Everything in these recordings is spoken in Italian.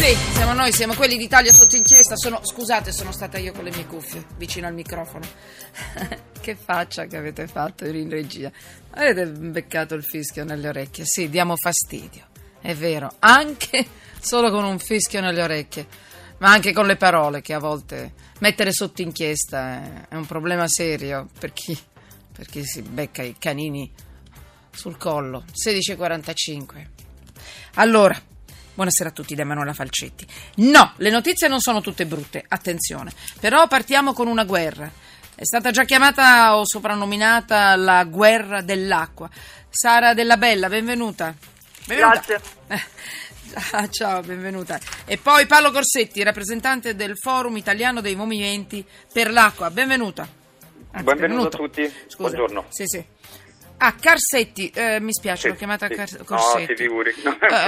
Sì, siamo noi, siamo quelli d'Italia sotto inchiesta. Sono, scusate, sono stata io con le mie cuffie vicino al microfono. che faccia che avete fatto in regia. Avete beccato il fischio nelle orecchie. Sì, diamo fastidio. È vero, anche solo con un fischio nelle orecchie, ma anche con le parole che a volte mettere sotto inchiesta è un problema serio per chi, per chi si becca i canini sul collo. 16.45. Allora, Buonasera a tutti da Emanuela Falcetti. No, le notizie non sono tutte brutte, attenzione. Però partiamo con una guerra. È stata già chiamata o soprannominata la guerra dell'acqua. Sara Della Bella, benvenuta. benvenuta. Grazie. Ah, ciao, benvenuta. E poi Paolo Corsetti, rappresentante del Forum Italiano dei Movimenti per l'Acqua. Benvenuta. Anzi, Benvenuto a tutti. Scusa. Buongiorno. Sì, sì. Ah, Carsetti, eh, mi spiace, Sì, l'ho chiamata sì. Car- No, Corsetti. si figuri.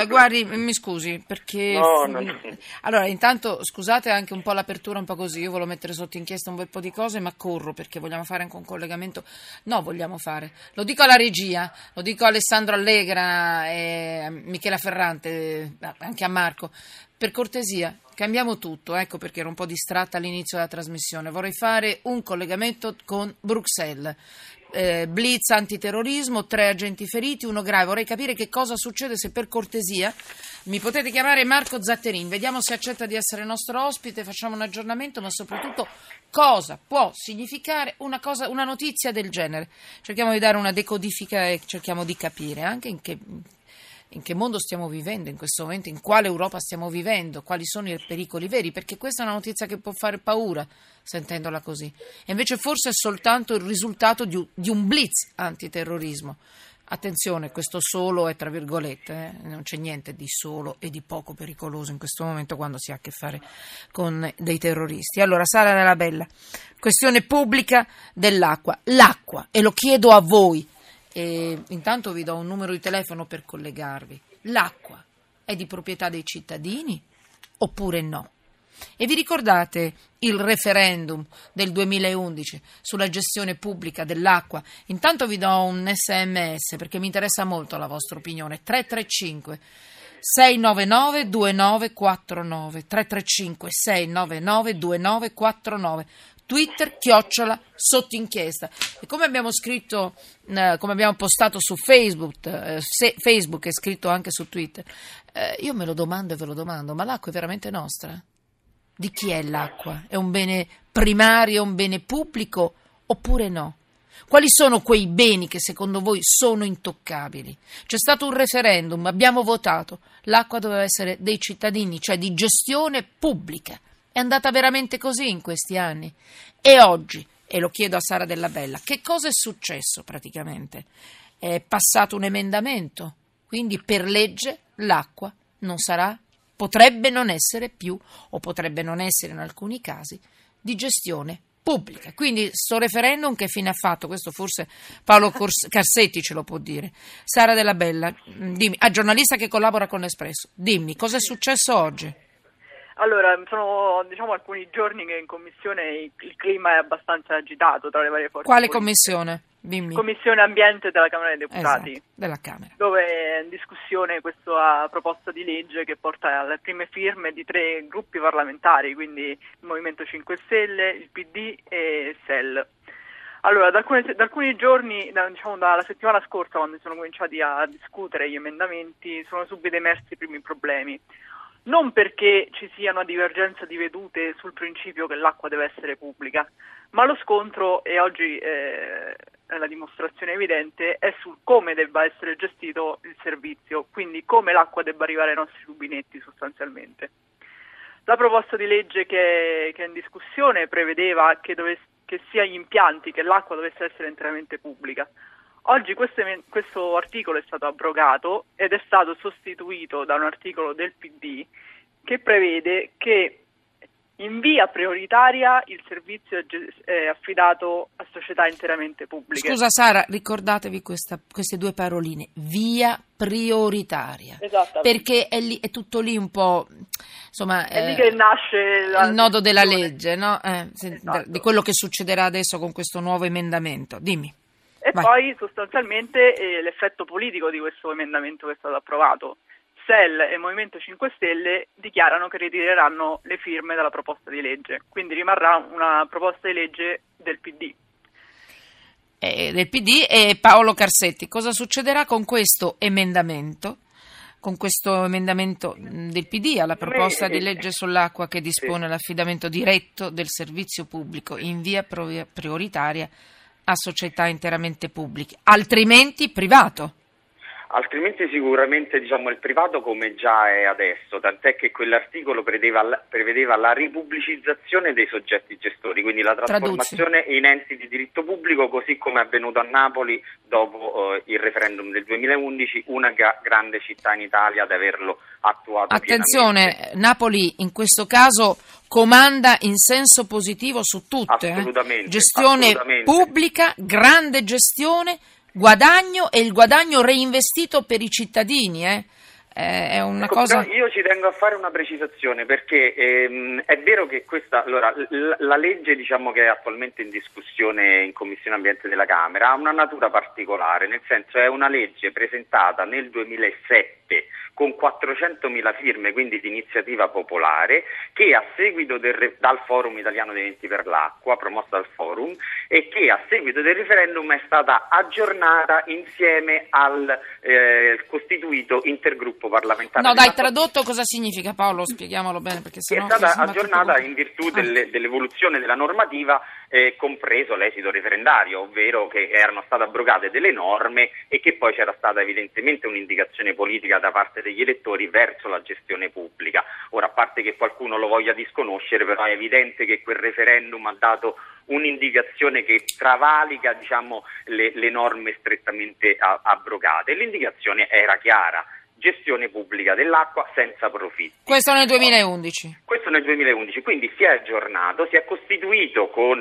Eh, guardi, mi scusi, perché... No, no, no. Allora, intanto, scusate anche un po' l'apertura, un po' così, io volevo mettere sotto inchiesta un bel po' di cose, ma corro perché vogliamo fare anche un collegamento... No, vogliamo fare. Lo dico alla regia, lo dico a Alessandro Allegra e a Michela Ferrante, eh, anche a Marco. Per cortesia, cambiamo tutto, ecco perché ero un po' distratta all'inizio della trasmissione. Vorrei fare un collegamento con Bruxelles. Eh, blitz antiterrorismo, tre agenti feriti, uno grave. Vorrei capire che cosa succede se per cortesia mi potete chiamare Marco Zatterin. Vediamo se accetta di essere nostro ospite, facciamo un aggiornamento, ma soprattutto cosa può significare una, cosa, una notizia del genere. Cerchiamo di dare una decodifica e cerchiamo di capire anche in che in che mondo stiamo vivendo in questo momento, in quale Europa stiamo vivendo, quali sono i pericoli veri, perché questa è una notizia che può fare paura sentendola così. E invece forse è soltanto il risultato di un, blitz antiterrorismo. Attenzione, questo solo è tra virgolette, eh? non c'è niente di solo e di poco pericoloso in questo momento quando si ha a che fare con dei terroristi. Allora, Sara Della Bella, questione pubblica dell'acqua. L'acqua, e lo chiedo a voi, e intanto vi do un numero di telefono per collegarvi. L'acqua è di proprietà dei cittadini oppure no? E vi ricordate il referendum del 2011 sulla gestione pubblica dell'acqua? Intanto vi do un sms perché mi interessa molto la vostra opinione. 335 699 2949 335 699 2949 Twitter chiocciola sotto inchiesta e come abbiamo scritto eh, come abbiamo postato su Facebook eh, se, Facebook è scritto anche su Twitter eh, io me lo domando e ve lo domando ma l'acqua è veramente nostra? di chi è l'acqua? è un bene primario, un bene pubblico oppure no? Quali sono quei beni che secondo voi sono intoccabili? C'è stato un referendum, abbiamo votato, l'acqua doveva essere dei cittadini, cioè di gestione pubblica. È andata veramente così in questi anni. E oggi, e lo chiedo a Sara Della Bella, che cosa è successo praticamente? È passato un emendamento, quindi per legge l'acqua non sarà, potrebbe non essere più, o potrebbe non essere in alcuni casi, di gestione pubblica. Quindi sto referendum che fine ha fatto? Questo forse Paolo Cors- Carsetti ce lo può dire. Sara Della Bella, dimmi, a giornalista che collabora con l'Espresso, dimmi, cosa è successo oggi? Allora, sono diciamo alcuni giorni che in commissione il, clima è abbastanza agitato tra le varie forze. Quale commissione? Dimmi. Commissione Ambiente della Camera dei Deputati. Esatto, della Camera. Dove è in discussione questa proposta di legge che porta alle prime firme di tre gruppi parlamentari, quindi il Movimento 5 Stelle, il PD e SEL. Allora, da alcuni, da alcuni giorni, da, diciamo dalla settimana scorsa, quando si sono cominciati a discutere gli emendamenti, sono subito emersi i primi problemi. Non perché ci sia una divergenza di vedute sul principio che l'acqua deve essere pubblica, ma lo scontro, e oggi eh, è la dimostrazione evidente, è sul come debba essere gestito il servizio, quindi come l'acqua debba arrivare ai nostri rubinetti sostanzialmente. La proposta di legge che, che è in discussione prevedeva che, dovesse, che sia gli impianti, che l'acqua dovesse essere interamente pubblica. Oggi questo, questo, articolo è stato abrogato ed è stato sostituito da un articolo del PD che prevede che In via prioritaria il servizio è, affidato a società interamente pubbliche. Scusa Sara, ricordatevi questa- queste due paroline, via prioritaria, perché è, lì- è tutto lì un po', insomma, È lì eh, che nasce la il nodo della legge, no? Eh, se- Esatto. di quello che succederà adesso con questo nuovo emendamento. Dimmi. E Vai. poi sostanzialmente eh, l'effetto politico di questo emendamento che è stato approvato. SEL e Movimento 5 Stelle dichiarano che ritireranno le firme dalla proposta di legge, quindi rimarrà una proposta di legge del PD. eh, del PD e Paolo Carsetti. Cosa succederà con questo emendamento? Con questo emendamento mh, del PD alla proposta di legge sull'acqua che dispone l'affidamento diretto del servizio pubblico in via prioritaria a società interamente pubbliche, altrimenti privato. Altrimenti sicuramente diciamo, il privato come già è adesso, tant'è che quell'articolo prevedeva, prevedeva la ripubblicizzazione dei soggetti gestori, quindi la trasformazione in enti di diritto pubblico, così come è avvenuto a Napoli dopo eh, il referendum del 2011, una ga- grande città in Italia ad averlo attuato. Attenzione, pienamente. Napoli in questo caso comanda in senso positivo su tutte. eh. Assolutamente, Gestione assolutamente. pubblica, grande gestione, guadagno e il guadagno reinvestito per i cittadini. eh. Eh, È una Ecco, cosa... io ci tengo a fare una precisazione perché ehm, è vero che questa, allora, l- la legge diciamo, che è attualmente in discussione in Commissione Ambiente della Camera ha una natura particolare, nel senso è una legge presentata nel 2007 con 400.000 firme, quindi di iniziativa popolare, che a seguito del, dal Forum Italiano dei Venti per l'Acqua, promossa dal Forum, e che a seguito del referendum è stata aggiornata insieme al eh, costituito intergruppo parlamentare. No, dai, tradotto cosa significa Paolo? Spieghiamolo bene perché sennò è stata aggiornata in virtù Ah. delle- dell'evoluzione della normativa, eh, compreso l'esito referendario, ovvero che erano state abrogate delle norme e che poi c'era stata evidentemente un'indicazione politica da parte degli elettori verso la gestione pubblica. Ora, a parte che qualcuno lo voglia disconoscere, però è evidente che quel referendum ha dato un'indicazione che travalica diciamo, le, le norme strettamente abrogate. L'indicazione era chiara. Gestione pubblica dell'acqua senza profitti. Questo nel 2011. Questo nel 2011, quindi si è aggiornato, si è costituito con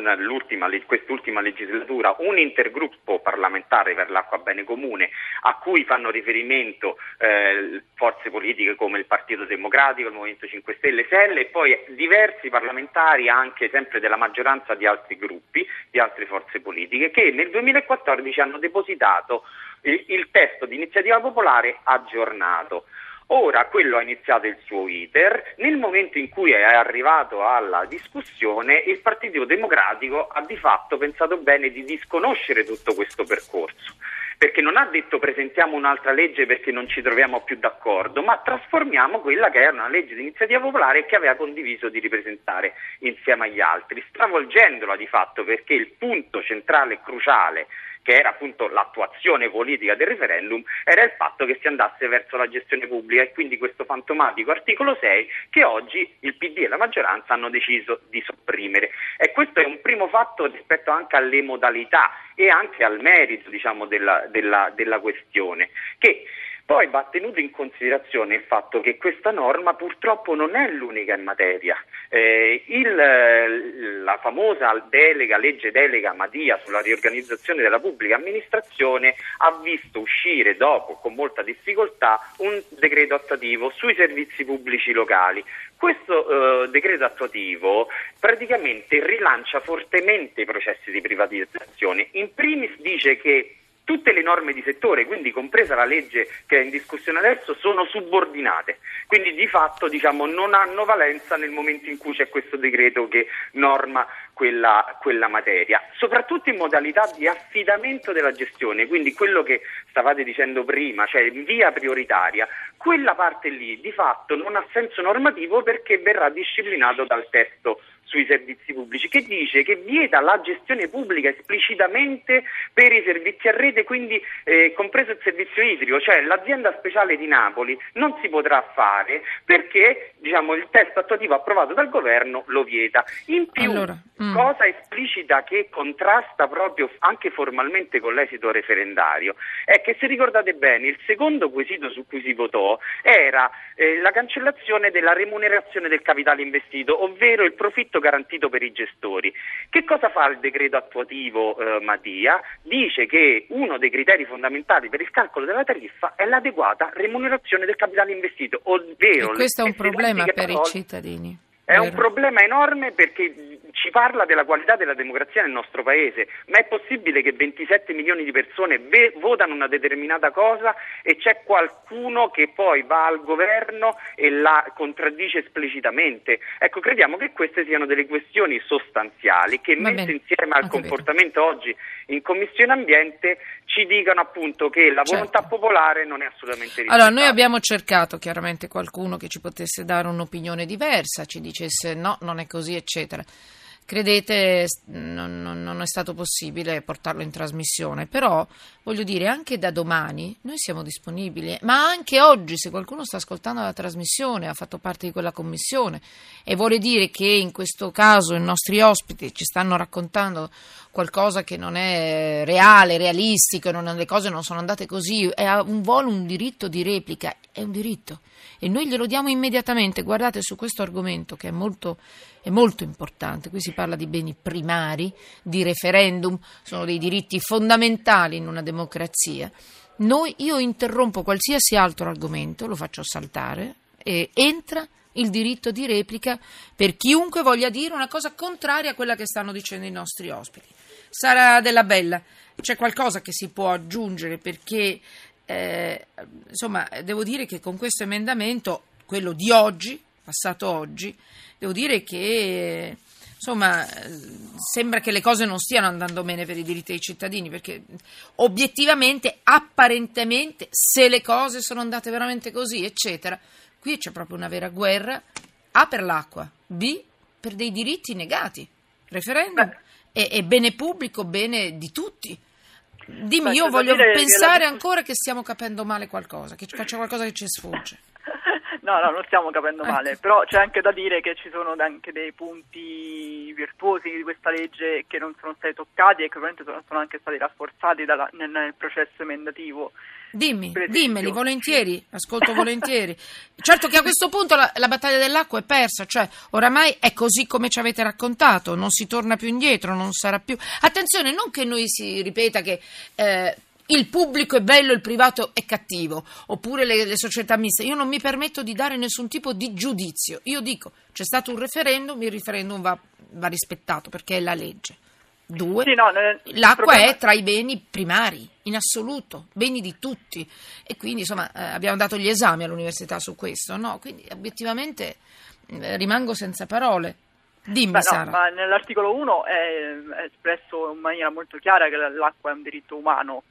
quest'ultima legislatura un intergruppo parlamentare per l'acqua bene comune a cui fanno riferimento eh, forze politiche come il Partito Democratico, il Movimento 5 Stelle, SEL e poi diversi parlamentari anche sempre della maggioranza di altri gruppi, di altre forze politiche che nel 2014 hanno depositato il, il testo di iniziativa popolare aggiornato. Ora quello ha iniziato il suo iter, nel momento in cui è arrivato alla discussione il Partito Democratico ha di fatto pensato bene di disconoscere tutto questo percorso, perché non ha detto presentiamo un'altra legge perché non ci troviamo più d'accordo, ma trasformiamo quella che era una legge di iniziativa popolare che aveva condiviso di ripresentare insieme agli altri, stravolgendola di fatto perché il punto centrale e cruciale che era appunto l'attuazione politica del referendum, era il fatto che si andasse verso la gestione pubblica e quindi questo fantomatico articolo 6 che oggi il PD e la maggioranza hanno deciso di sopprimere. E questo è un primo fatto rispetto anche alle modalità e anche al merito diciamo, della, della, della questione, che poi va tenuto in considerazione il fatto che questa norma purtroppo non è l'unica in materia. Eh, il, la famosa delega, legge delega Madia sulla riorganizzazione della pubblica amministrazione ha visto uscire dopo, con molta difficoltà, un decreto attuativo sui servizi pubblici locali. Questo eh, decreto attuativo praticamente rilancia fortemente i processi di privatizzazione. In primis dice che tutte le norme di settore, quindi compresa la legge che è in discussione adesso, sono subordinate, quindi di fatto diciamo, non hanno valenza nel momento in cui c'è questo decreto che norma quella, quella materia, soprattutto in modalità di affidamento della gestione, quindi quello che stavate dicendo prima, cioè in via prioritaria, quella parte lì di fatto non ha senso normativo perché verrà disciplinato dal testo sui servizi pubblici che dice che vieta la gestione pubblica esplicitamente per i servizi a rete, quindi eh, compreso il servizio idrico, cioè l'azienda speciale di Napoli non si potrà fare perché diciamo, il testo attuativo approvato dal governo lo vieta. In più, Allora, mm. cosa esplicita che contrasta proprio anche formalmente con l'esito referendario è che se ricordate bene il secondo quesito su cui si votò era eh, la cancellazione della remunerazione del capitale investito, ovvero il profitto garantito per i gestori. Che cosa fa il decreto attuativo eh, Mattia? Dice che uno dei criteri fondamentali per il calcolo della tariffa è l'adeguata remunerazione del capitale investito, ovvero E questo è un le problema per i cittadini. È un problema enorme perché ci parla della qualità della democrazia nel nostro paese, ma è possibile che 27 milioni di persone ve- votano una determinata cosa e c'è qualcuno che poi va al governo e la contraddice esplicitamente? Ecco, crediamo che queste siano delle questioni sostanziali che messe insieme al capito. comportamento oggi in Commissione Ambiente ci dicano appunto che la volontà Certo. popolare non è assolutamente Allora, noi rispettata. abbiamo cercato chiaramente qualcuno che ci potesse dare un'opinione diversa, ci dicesse no, non è così, eccetera. Credete, non, non- è stato possibile portarlo in trasmissione, però voglio dire, anche da domani noi siamo disponibili, ma anche oggi, se qualcuno sta ascoltando la trasmissione, ha fatto parte di quella commissione e vuole dire che in questo caso i nostri ospiti ci stanno raccontando qualcosa che non è reale, realistico, non- le cose non sono andate così, è un volo un diritto di replica, è un diritto e noi glielo diamo immediatamente. Guardate su questo argomento che è molto, è molto importante, qui si parla di beni primari, di referendum, sono dei diritti fondamentali in una democrazia. Noi, io interrompo qualsiasi altro argomento, lo faccio saltare e entra il diritto di replica per chiunque voglia dire una cosa contraria a quella che stanno dicendo i nostri ospiti. Sara Della Bella, c'è qualcosa che si può aggiungere perché eh, insomma devo dire che con questo emendamento, quello di oggi, passato oggi, devo dire che insomma sembra che le cose non stiano andando bene per i diritti dei cittadini perché obiettivamente, apparentemente, se le cose sono andate veramente così, eccetera, qui c'è proprio una vera guerra A per l'acqua, B per dei diritti negati, referendum e, e bene pubblico, bene di tutti. Dimmi, io voglio pensare ancora che stiamo capendo male qualcosa, che c'è qualcosa che ci sfugge. No, no, non stiamo capendo Ecco. male, però c'è anche da dire che ci sono anche dei punti virtuosi di questa legge che non sono stati toccati e che ovviamente sono, sono anche stati rafforzati dalla- nel, nel processo emendativo. Dimmi, dimmeli volentieri, ascolto volentieri. Certo che a questo punto la, la battaglia dell'acqua è persa, cioè oramai è così come ci avete raccontato, non si torna più indietro, non sarà più. Attenzione, non che noi si ripeta che eh, il pubblico è bello, il privato è cattivo, oppure le, le società miste. Io non mi permetto di dare nessun tipo di giudizio. Io dico, c'è stato un referendum, il referendum va, va rispettato perché è la legge. Due, Sì, no, l'acqua è tra i beni primari, in assoluto, beni di tutti. E quindi, insomma, eh, abbiamo dato gli esami all'università su questo, no? Quindi, obiettivamente, eh, rimango senza parole. Dimmi, Beh, no, nell'articolo 1 è, è espresso in maniera molto chiara che l'acqua è un diritto umano.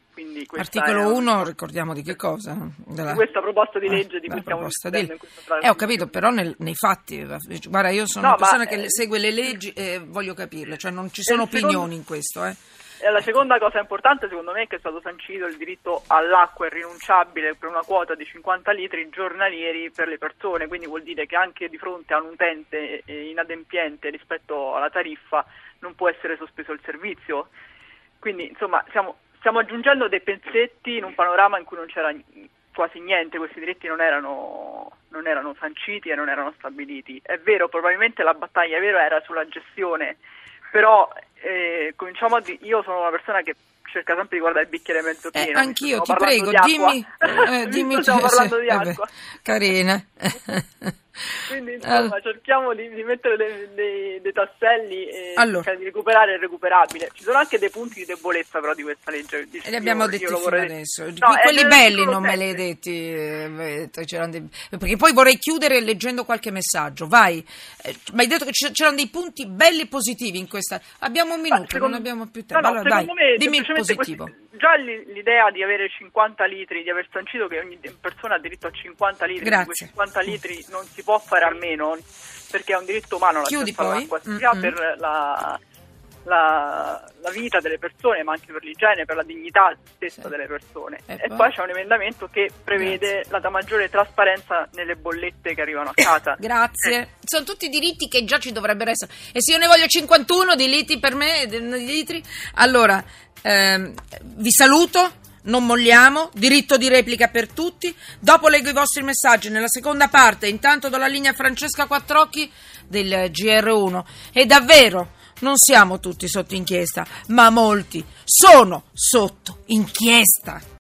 Articolo è- 1, ricordiamo di che cosa? Della- Di questa proposta di Eh, legge di la cui stiamo discutendo di- in questa Eh, ho capito, però nel- nei fatti, guarda, io sono No, una persona che eh, segue le leggi e voglio capirle, cioè non ci sono il secondo- opinioni in questo, eh. E la seconda cosa importante secondo me è che è stato sancito il diritto all'acqua irrinunciabile per una quota di 50 litri giornalieri per le persone, quindi vuol dire che anche di fronte a un utente eh, inadempiente rispetto alla tariffa non può essere sospeso il servizio. Quindi insomma stiamo, stiamo aggiungendo dei pezzetti in un panorama in cui non c'era quasi niente, questi diritti non erano, non erano sanciti e non erano stabiliti. È vero, probabilmente la battaglia vera era sulla gestione però eh, cominciamo a di- io sono una persona che cerca sempre di guardare il bicchiere mezzo Eh, pieno. anch'io, Stiamo ti prego, di dimmi, eh, dimmi stiamo tu, parlando di eh acqua. carina. Quindi insomma Allora. cerchiamo di, di mettere dei, dei- dei tasselli e Allora. cercare di recuperare il recuperabile. Ci sono anche dei punti di debolezza però di questa legge. E li abbiamo detti fino vorrei- adesso. No, è Quelli nell'articolo belli non me li hai detti, eh, c'erano dei- perché poi vorrei chiudere leggendo qualche messaggio. Vai, Eh, mi hai detto che c'erano dei punti belli e positivi in questa. Abbiamo un minuto, secondo- non abbiamo più no, tempo. no, allora, dai, dimmi il positivo. questi- già l'idea di avere 50 litri, di aver sancito che ogni persona ha diritto a 50 litri, Grazie. di quei 50 litri non si può fare a meno, perché è un diritto umano Chiudi l'accesso poi. all'acqua, sia mm. per la, la- la vita delle persone, ma anche per l'igiene, per la dignità stessa Sì. delle persone. E E, poi? poi c'è un emendamento che prevede la maggiore trasparenza nelle bollette che arrivano a casa. Grazie. Sono tutti diritti che già ci dovrebbero essere. E se io ne voglio 51 di litri per me, di litri, allora ehm, vi saluto. Non molliamo, diritto di replica per tutti. Dopo leggo i vostri messaggi nella seconda parte. Intanto do la linea a Francesca Quattrocchi del GR1. E davvero non siamo tutti sotto inchiesta, ma molti sono sotto inchiesta.